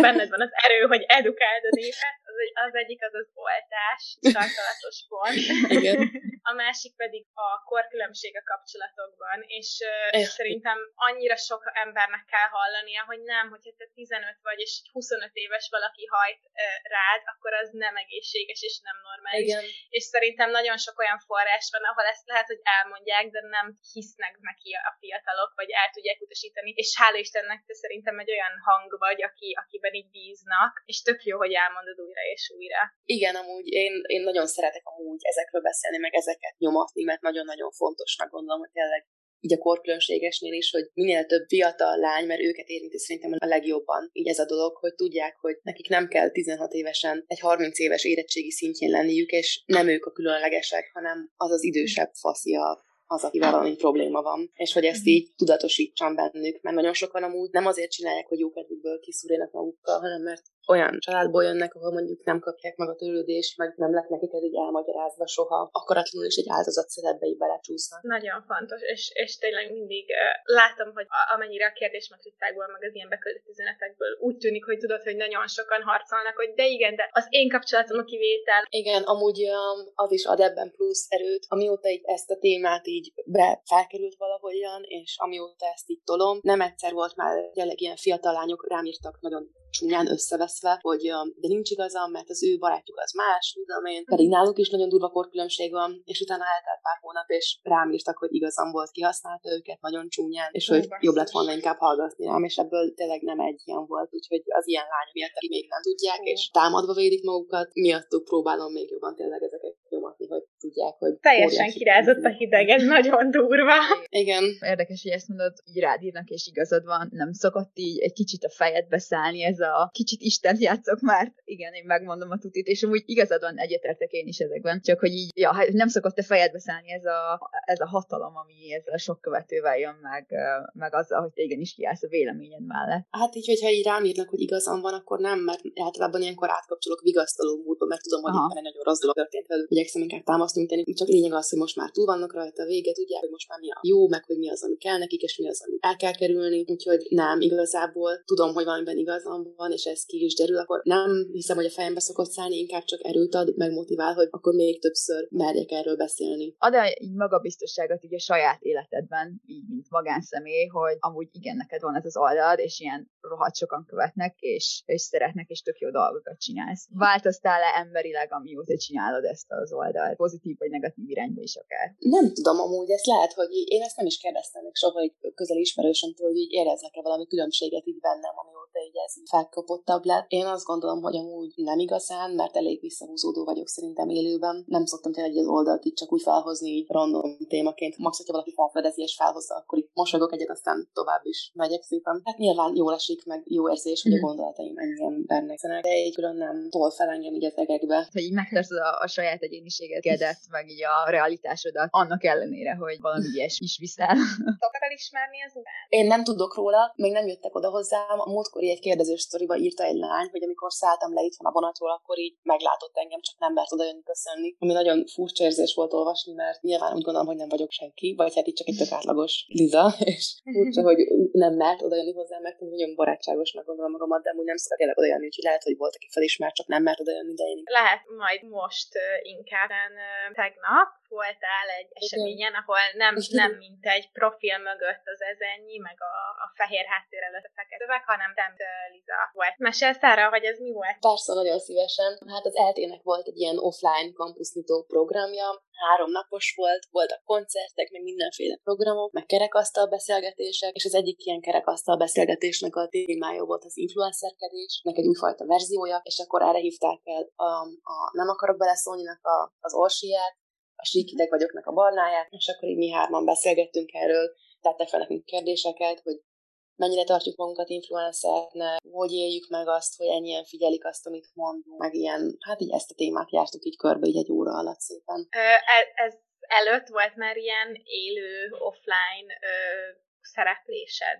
benned van az erő, hogy edukáld a népet. Az, az egyik az az oltás, sarkalatos pont. Igen. A másik pedig a korkülönbség a kapcsolatokban, és uh, szerintem annyira sok embernek kell hallania, hogy nem, hogyha te 15 vagy, és 25 éves valaki hajt uh, rád, akkor az nem egészséges és nem normális. Igen. És szerintem nagyon sok olyan forrás van, ahol ezt lehet, hogy elmondják, de nem hisznek neki a fiatalok, vagy el tudják utasítani. És hála Istennek te szerintem egy olyan hang vagy, aki, akiben így bíznak, és tök jó, hogy elmondod újra és újra. Igen, amúgy én, én nagyon szeretek amúgy ezekről beszélni, meg ezeket nyomatni, mert nagyon-nagyon fontosnak gondolom, hogy tényleg így a korkülönbségesnél is, hogy minél több fiatal lány, mert őket érinti szerintem a legjobban így ez a dolog, hogy tudják, hogy nekik nem kell 16 évesen egy 30 éves érettségi szintjén lenniük, és nem ők a különlegesek, hanem az az idősebb faszia az, akivel valami probléma van, és hogy ezt így tudatosítsam bennük, mert nagyon sokan amúgy nem azért csinálják, hogy jókedvükből kiszúrjanak magukkal, hanem mert olyan családból jönnek, ahol mondjuk nem kapják meg a törődést, meg nem lett nekik ez így elmagyarázva soha, akaratlanul is egy áldozat szerepbe így belecsúsznak. Nagyon fontos, és, és tényleg mindig uh, látom, hogy a, amennyire a kérdésmatricákból, meg az ilyen beküldött üzenetekből úgy tűnik, hogy tudod, hogy nagyon sokan harcolnak, hogy de igen, de az én kapcsolatom a kivétel. Igen, amúgy um, az is ad ebben plusz erőt, amióta így ezt a témát így be felkerült valahogyan, és amióta ezt így tolom, nem egyszer volt már tényleg ilyen fiatal lányok rám írtak nagyon csúnyán összeveszve, hogy de nincs igazam, mert az ő barátjuk az más, tudom én, pedig náluk is nagyon durva korkülönbség van, és utána eltelt pár hónap, és rám írtak, hogy igazam volt, kihasználta őket nagyon csúnyán, és hogy jobb lett volna inkább hallgatni rám, és ebből tényleg nem egy ilyen volt, úgyhogy az ilyen lányok miatt, akik még nem tudják, és támadva védik magukat, miattuk próbálom még jobban tényleg ezeket nyomatni, hogy tudják, hogy... Teljesen kirázott a hideg, ez nagyon durva. Igen. Érdekes, hogy ezt mondod, így rád írnak, és igazad van, nem szokott így egy kicsit a fejedbe szállni ez a kicsit Isten játszok már, igen, én megmondom a tutit, és amúgy igazad van, egyetértek én is ezekben, csak hogy így, ja, hát nem szokott a fejedbe szállni ez a, ez a hatalom, ami ezzel a sok követővel jön meg, meg azzal, hogy te igenis kiállsz a véleményed mellett. Hát így, hogyha így rám írnak, hogy igazam van, akkor nem, mert általában ilyenkor átkapcsolok vigasztaló módba, mert tudom, hogy nagyon rossz dolog történt. Igyekszem inkább támasztunk tenni, csak lényeg az, hogy most már túl vannak rajta, vége, tudják, hogy most már mi a jó, meg hogy mi az, ami kell nekik, és mi az, ami el kell kerülni. Úgyhogy nem, igazából tudom, hogy valamiben igazam van, és ez ki is derül, akkor nem hiszem, hogy a fejembe szokott szállni, inkább csak erőt ad, meg motivál, hogy akkor még többször merjek erről beszélni. Ad -e így magabiztosságot így a saját életedben, így mint magánszemély, hogy amúgy igen, neked van ez az oldalad, és ilyen rohadt sokan követnek, és, és szeretnek, és tök jó dolgokat csinálsz. Változtál-e emberileg, amióta csinálod ezt az oldalt? Pozitív vagy negatív irányba is akár? Nem tudom amúgy, ezt lehet, hogy így, én ezt nem is kérdeztem még soha egy közeli ismerősömtől, hogy így éreznek-e valami különbséget így bennem, amióta így ez felkapottabb lett. Én azt gondolom, hogy amúgy nem igazán, mert elég visszahúzódó vagyok szerintem élőben. Nem szoktam tényleg az oldalt így csak úgy felhozni így random témaként. Max, hogyha valaki felfedezi és felhozza, akkor így mosolygok egyet, aztán tovább is megyek szépen. Hát nyilván jól esik, meg jó érzés, hogy a mhm. gondolataim ennyi embernek szenek, de egy külön nem tol fel engem így az egekbe. Hogy így megtartod a, a saját egyéniségedet, meg így a realitásodat, annak ellenére, hogy valami ilyes is viszel. Tudok elismerni az után? Én nem tudok róla, még nem jöttek oda hozzám. A múltkori egy kérdezős sztoriba írta egy lány, hogy amikor szálltam le itthon a vonatról, akkor így meglátott engem, csak nem mert oda jönni köszönni. Ami nagyon furcsa érzés volt olvasni, mert nyilván úgy gondolom, hogy nem vagyok senki, vagy hát itt csak egy tök átlagos Liza, és furcsa, hogy nem mert oda jönni hozzám, mert nagyon barátságosnak gondolom magamat, de amúgy nem szokott tényleg oda jönni, úgyhogy lehet, hogy volt, aki felismert, csak nem mert oda jönni, de én. Lehet majd most inkább tegnap voltál egy eseményen, ahol nem, nem mint egy profil mögött az ezennyi, meg a, a fehér háttér előtt a fekete szöveg, hanem te Liza volt. Mesélsz arra, hogy ez mi volt? Persze, nagyon szívesen. Hát az eltének volt egy ilyen offline campusnyitó programja, három napos volt, voltak koncertek, meg mindenféle programok, meg kerekasztal beszélgetések, és az egyik ilyen kerekasztal beszélgetésnek a témája volt az influencerkedésnek egy újfajta verziója, és akkor erre hívták el a, a Nem akarok beleszólninak a, az Orsiát, a síkideg vagyoknak a barnáját, és akkor így mi hárman beszélgettünk erről, tettek fel nekünk kérdéseket, hogy mennyire tartjuk magunkat influencernek, hogy éljük meg azt, hogy ennyien figyelik azt, amit mondunk, meg ilyen, hát így ezt a témát jártuk így körbe így egy óra alatt szépen. Ö, ez, ez előtt volt már ilyen élő, offline ö, szereplésed?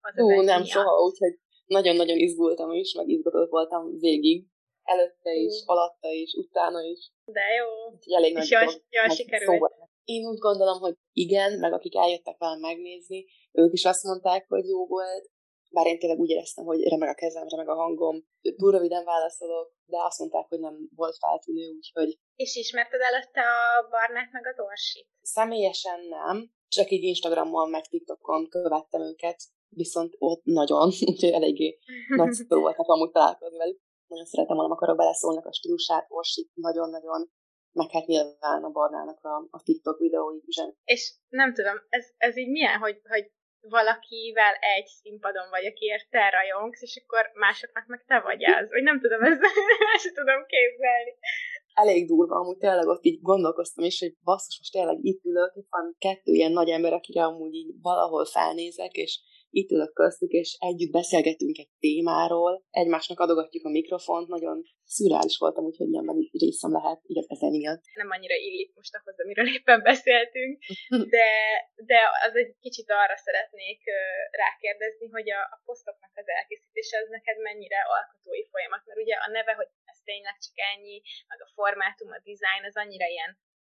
Az Hú, nem miatt. soha, úgyhogy nagyon-nagyon izgultam is, meg izgatott voltam végig. Előtte is, uh. alatta is, utána is. De jó. Úgyhogy elég És nagy jól, jól sikerült. Szóval. Én úgy gondolom, hogy igen, meg akik eljöttek velem megnézni, ők is azt mondták, hogy jó volt, bár én tényleg úgy éreztem, hogy remeg a kezem, remeg a hangom, túl röviden válaszolok, de azt mondták, hogy nem volt feltűnő, úgyhogy... És ismerted előtte a Barnát meg a Dorsit? Személyesen nem, csak így Instagramon meg TikTokon követtem őket, viszont ott nagyon, úgyhogy eléggé nagy szó volt nekem amúgy találkozni velük. Nagyon szeretem, hanem akarok beleszólni a stílusát, Orsit nagyon-nagyon meg hát nyilván a Barnának a, a TikTok videói is. És nem tudom, ez, ez így milyen, hogy, hogy valakivel egy színpadon vagy, akiért te rajongsz, és akkor másoknak meg te vagy az. Vagy nem tudom, ezt sem tudom képzelni. Elég durva, amúgy tényleg ott így gondolkoztam is, hogy basszus, most tényleg itt ülök, itt van kettő ilyen nagy ember, akire amúgy így valahol felnézek, és itt ülök köztük, és együtt beszélgetünk egy témáról, egymásnak adogatjuk a mikrofont, nagyon szürális voltam, úgyhogy ilyenben részem lehet így az miatt. Nem annyira illik most ahhoz, amiről éppen beszéltünk, de, de az egy kicsit arra szeretnék rákérdezni, hogy a, a posztoknak az elkészítése az neked mennyire alkotói folyamat, mert ugye a neve, hogy ez tényleg csak ennyi, meg a formátum, a design, az annyira ilyen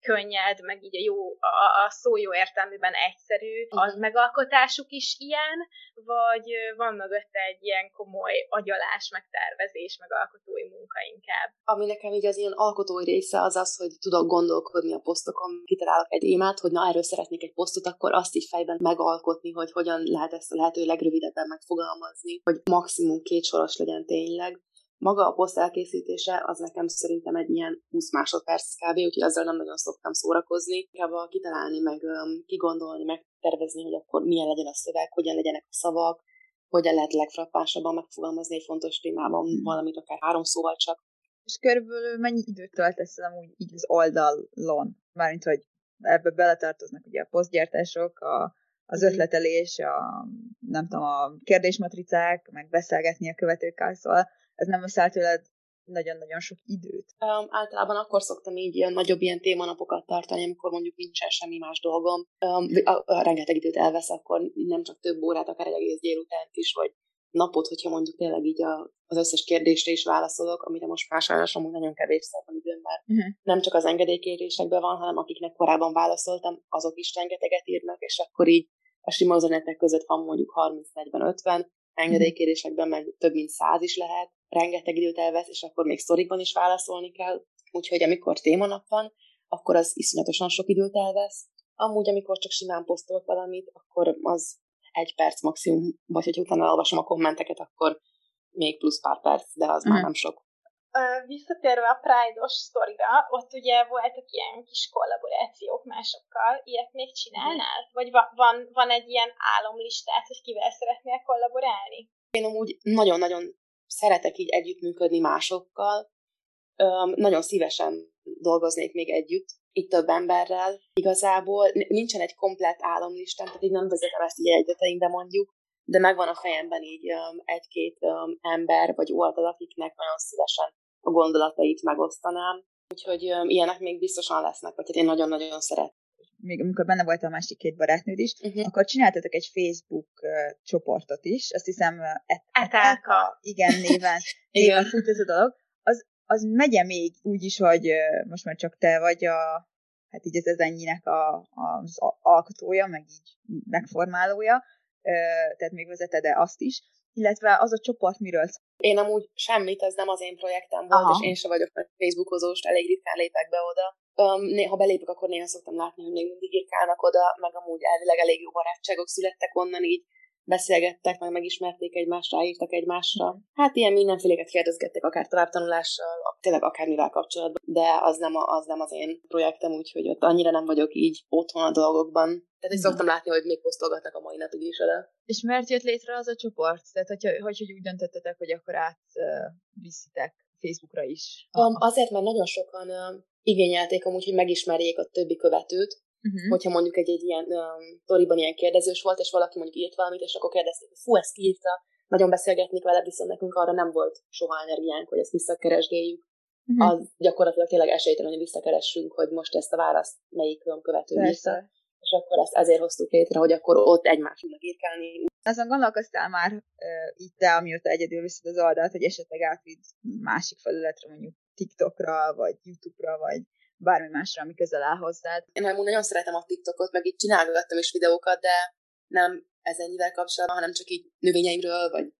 könnyed, meg így a, jó, a, a szó jó értelmében egyszerű, az megalkotásuk is ilyen, vagy van mögötte egy ilyen komoly agyalás, meg tervezés, meg alkotói munka inkább? Ami nekem így az ilyen alkotói része az az, hogy tudok gondolkodni a posztokon, kitalálok egy témát, hogy na erről szeretnék egy posztot, akkor azt is fejben megalkotni, hogy hogyan lehet ezt a lehető legrövidebben megfogalmazni, hogy maximum két soros legyen tényleg, maga a poszt elkészítése az nekem szerintem egy ilyen 20 másodperc kb, úgyhogy azzal nem nagyon szoktam szórakozni. Inkább kitalálni, meg kigondolni, megtervezni, hogy akkor milyen legyen a szöveg, hogyan legyenek a szavak, hogyan lehet legfrappánsabban megfogalmazni egy fontos témában hmm. valamit, akár három szóval csak. És körülbelül mennyi időt töltesz amúgy így az oldalon? Mármint, hogy ebbe beletartoznak ugye a posztgyártások, a, az mhm. ötletelés, a, nem tudom, a kérdésmatricák, meg beszélgetni a követőkkel, szóval ez nem veszel tőled nagyon-nagyon sok időt? Um, általában akkor szoktam így ilyen nagyobb ilyen témanapokat tartani, amikor mondjuk nincsen semmi más dolgom. Um, a, a, rengeteg időt elvesz, akkor nem csak több órát, akár egy egész délutánt is, vagy napot, hogyha mondjuk tényleg így a, az összes kérdésre is válaszolok, amire most már sajnos amúgy nagyon kevés van időm, mert uh-huh. nem csak az engedélykérésekben van, hanem akiknek korábban válaszoltam, azok is rengeteget írnak, és akkor így a sima üzenetek között van mondjuk 30-40-50, engedélykérésekben meg több mint száz is lehet, rengeteg időt elvesz, és akkor még szorikban is válaszolni kell. Úgyhogy amikor témanap van, akkor az iszonyatosan sok időt elvesz. Amúgy, amikor csak simán posztolok valamit, akkor az egy perc maximum, vagy hogy utána olvasom a kommenteket, akkor még plusz pár perc, de az uh-huh. már mhm. nem sok visszatérve a Pride-os sztorira, ott ugye voltak ilyen kis kollaborációk másokkal, ilyet még csinálnál? Vagy va- van, van egy ilyen álomlistát, hogy kivel szeretnél kollaborálni? Én amúgy nagyon-nagyon szeretek így együttműködni másokkal, nagyon szívesen dolgoznék még együtt, itt több emberrel. Igazából nincsen egy komplett álomlistám, tehát így nem vezetem ezt így egyeteimbe mondjuk, de megvan a fejemben így egy-két ember vagy oldal, akiknek nagyon szívesen a gondolatait megosztanám. Úgyhogy ilyenek még biztosan lesznek, vagy hát én nagyon-nagyon szeretem. Még amikor benne volt a másik két barátnőd is, uh-huh. akkor csináltatok egy Facebook uh, csoportot is, azt hiszem uh, et- Etelka. Igen, néven, néven fut ez a dolog. Az, az megye még úgy is, hogy uh, most már csak te vagy a, hát így ez, ez ennyinek a, az alkotója, meg így megformálója, uh, tehát még vezeted-e azt is, illetve az a csoport miről Én amúgy semmit, ez nem az én projektem volt, Aha. és én se vagyok Facebookozós, elég ritkán lépek be oda. Um, ha belépek, akkor néha szoktam látni, hogy még mindig írkálnak oda, meg amúgy elvileg elég jó barátságok születtek onnan így, beszélgettek, meg megismerték egymást, ráírtak egymásra. Hát ilyen mindenféléket kérdezgettek, akár továbbtanulással, tényleg akármivel kapcsolatban, de az nem, a, az nem az én projektem, úgyhogy ott annyira nem vagyok így otthon a dolgokban. Tehát, hogy mhm. szoktam látni, hogy még posztolgatnak a mai napig is oda. És mert jött létre az a csoport? Tehát, hogyha, hogy, hogy úgy döntöttetek, hogy akkor át uh, Facebookra is? Um, azért, mert nagyon sokan uh, igényelték amúgy, hogy megismerjék a többi követőt, Uh-huh. Hogyha mondjuk egy, egy ilyen um, toriban ilyen kérdezős volt, és valaki mondjuk írt valamit, és akkor kérdezték, hogy fú, ezt írta, nagyon beszélgetnék vele, viszont nekünk arra nem volt soha energiánk, hogy ezt visszakeresgéljük. Uh-huh. Az gyakorlatilag tényleg esélytelen, hogy visszakeressünk, hogy most ezt a választ melyik követő vissza. És akkor ezt ezért hoztuk létre, hogy akkor ott egymást tudnak írkálni. Azon gondolkoztál már uh, itt te, amióta egyedül viszed az oldalt, hogy esetleg átvidd másik felületre, mondjuk TikTokra, vagy YouTube-ra, vagy bármi másra, ami közel áll hozzád. Én amúgy nagyon szeretem a TikTokot, meg itt csinálgattam is videókat, de nem ez ennyivel kapcsolatban, hanem csak így növényeimről, vagy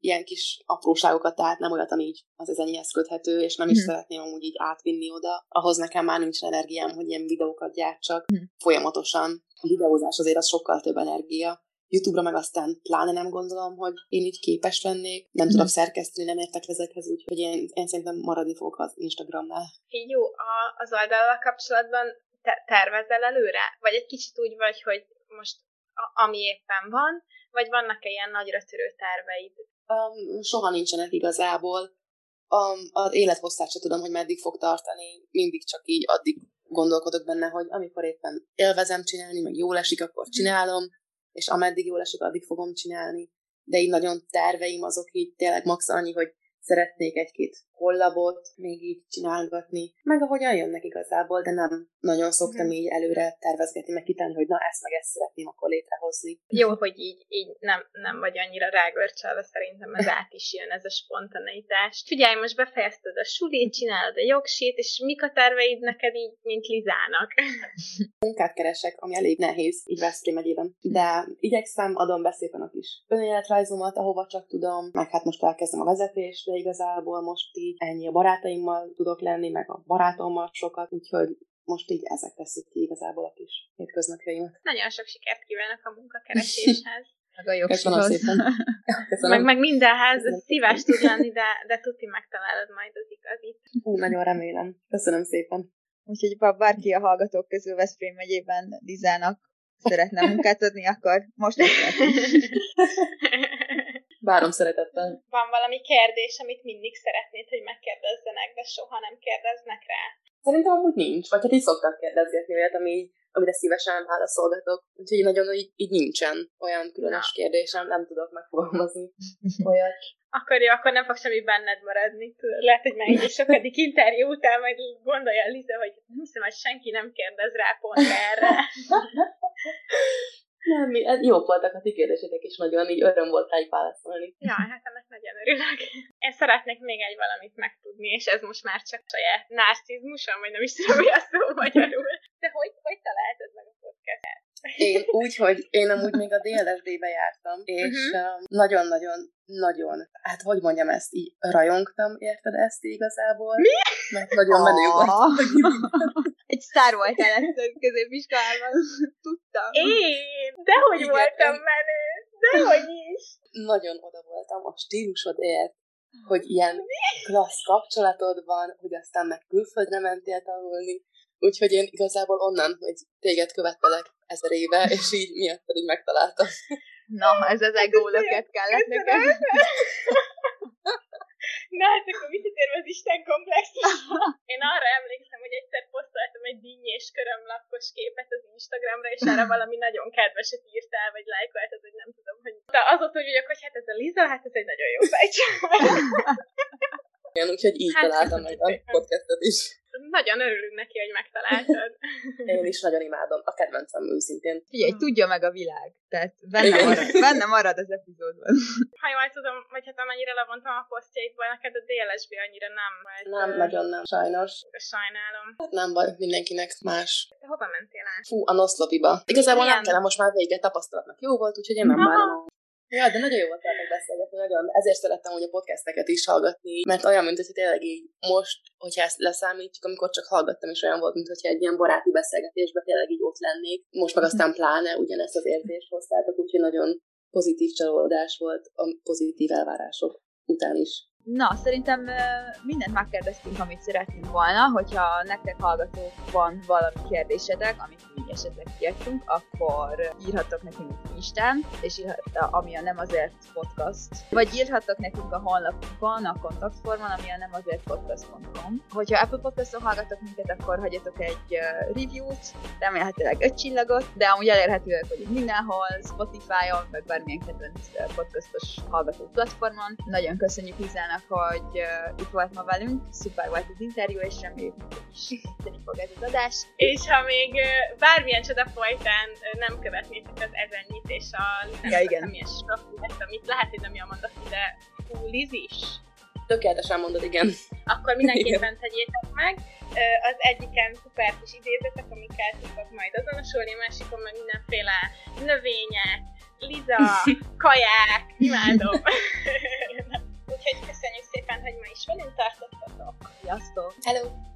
ilyen kis apróságokat, tehát nem olyat, ami így az ennyihez köthető, és nem is hmm. szeretném amúgy így átvinni oda. Ahhoz nekem már nincs energiám, hogy ilyen videókat gyártsak hmm. folyamatosan. A videózás azért az sokkal több energia. YouTube-ra meg aztán pláne nem gondolom, hogy én így képes lennék, nem mm. tudok szerkeszteni, nem értek ezekhez, úgyhogy én, én szerintem maradni fogok az Instagramnál. Jó, a, az oldalal kapcsolatban te, tervezel előre? Vagy egy kicsit úgy vagy, hogy most a, ami éppen van, vagy vannak-e ilyen nagyra törő terveid? Um, soha nincsenek igazából. Um, az élethosszát sem tudom, hogy meddig fog tartani, mindig csak így addig gondolkodok benne, hogy amikor éppen élvezem csinálni, meg jól esik, akkor csinálom, és ameddig jól esik, addig fogom csinálni. De így nagyon terveim azok így tényleg max annyi, hogy szeretnék egy-két kollabot még így csinálgatni, meg ahogyan jönnek igazából, de nem nagyon szoktam mm. így előre tervezgetni, meg kitenni, hogy na ezt meg ezt szeretném akkor létrehozni. Jó, hogy így, így nem, nem vagy annyira rágörcselve, szerintem ez át is jön, ez a spontaneitás. Figyelj, most befejezted a sulit, csinálod a jogsit, és mik a terveid neked így, mint Lizának? Munkát keresek, ami elég nehéz, így Veszprém megyében. De igyekszem, adom be szépen a kis önéletrajzomat, ahova csak tudom, meg hát most elkezdem a vezetést, de igazából most így ennyi a barátaimmal tudok lenni, meg a barátommal sokat, úgyhogy most így ezek teszik ki igazából a kis hétköznapjaimat. Nagyon sok sikert kívánok a munkakereséshez. meg a jogsihoz. Köszönöm. Meg, meg mindenhez szíves tud lenni, de, de tuti megtalálod majd az igazit. Ú, nagyon remélem. Köszönöm szépen. Úgyhogy ha bárki a hallgatók közül Veszprém megyében Lizának szeretne munkát adni, akkor most Várom szeretettel. Van valami kérdés, amit mindig szeretnéd, hogy megkérdezzenek, de soha nem kérdeznek rá? Szerintem amúgy nincs, vagy hát így szoktak kérdezgetni olyat, ami amire szívesen válaszolgatok. Úgyhogy nagyon így, így nincsen olyan különös Na. kérdésem, nem tudok megfogalmazni olyat. Akkor jó, akkor nem fog semmi benned maradni. Lehet, hogy már egy sokadik interjú után majd gondolja Liza, hogy nem hiszem, hogy senki nem kérdez rá pont erre. Nem, mi, ez jók voltak a ti kérdésetek is nagyon, így öröm volt rájuk válaszolni. Ja, hát ennek nagyon örülök. Én szeretnék még egy valamit megtudni, és ez most már csak saját narcizmusom, vagy nem is tudom, hogy a szó magyarul. De hogy, hogy találtad meg a podcastet? Én úgy, hogy én amúgy még a DLSD-be jártam, és uh-huh. nagyon-nagyon, nagyon, hát hogy mondjam ezt, így rajongtam, érted ezt igazából? Mi? Mert nagyon menő volt. Egy sztár voltál ezt középiskolában, tudtam. Én? Dehogy Igen, voltam menő, dehogy is. Nagyon oda voltam a stílusodért, hogy ilyen klassz kapcsolatod van, hogy aztán meg külföldre mentél tanulni, Úgyhogy én igazából onnan, hogy téged követtelek ezer éve, és így miattad így megtaláltam. Na, ez az ego löket kellett nekem. Na, hát akkor visszatérve az Isten komplexus. Én arra emlékszem, hogy egyszer posztoltam egy dinnyés körömlakkos képet az Instagramra, és arra valami nagyon kedveset írtál, vagy lájkoltad, hogy nem tudom, hogy... De az ott úgy vagyok, hogy hát ez a Liza, hát ez egy nagyon jó fejcső. Igen, úgyhogy így hát, találtam meg a podcastot is. Nagyon örülünk neki, hogy megtaláltad. Én is nagyon imádom. A kedvencem őszintén. Figyelj, tudja meg a világ. Tehát benne marad, benne marad az epizódban. Ha jól tudom, vagy hát amennyire levontam a posztjaidból, neked a DLSB annyira nem vagy. Nem, nagyon nem, sajnos. Sajnálom. Hát nem baj, mindenkinek más. De hova mentél át? Fú, a Noszlopiba. Igazából Milyen? nem kellene most már vége tapasztalatnak jó volt, úgyhogy én nem bánom. Ja, de nagyon jó volt veled beszélgetni, nagyon. Ezért szerettem hogy a podcasteket is hallgatni, mert olyan, mint hogy tényleg így most, hogyha ezt leszámítjuk, amikor csak hallgattam, és olyan volt, mint hogyha egy ilyen baráti beszélgetésben tényleg így ott lennék. Most meg aztán pláne ugyanezt az érzést hoztátok, úgyhogy nagyon pozitív csalódás volt a pozitív elvárások után is. Na, szerintem mindent megkérdeztünk, amit szerettünk volna, hogyha nektek hallgatók van valami kérdésetek, amit mi esetleg kiadtunk, akkor írhatok nekünk Instán, és írhat, ami a Nem Azért Podcast, vagy írhatok nekünk a honlapunkon, a kontaktformon, ami a nem azért podcast.com. Hogyha Apple Podcaston hallgatok minket, akkor hagyjatok egy review-t, remélhetőleg öt csillagot, de amúgy elérhetőek vagyunk mindenhol, Spotify-on, vagy bármilyen kedvenc podcastos hallgató platformon. Nagyon köszönjük Lizának Annának, hogy uh, itt volt ma velünk, szuper volt az interjú, és reméljük, hogy is fog ez az adás. És ha még uh, bármilyen csoda folytán uh, nem követnétek az ezennyit, és a ja, igen. amilyen profilet, amit lehet, hogy nem jól mondok de Liz is. Tökéletesen mondod, igen. Akkor mindenképpen tegyétek meg. Az egyiken szuper kis idézetek, amikkel tudok majd azonosulni, a másikon meg mindenféle növények, Liza, kaják, imádom. Úgyhogy köszönjük szépen, hogy ma is velünk tartottatok. Sziasztok! Hello!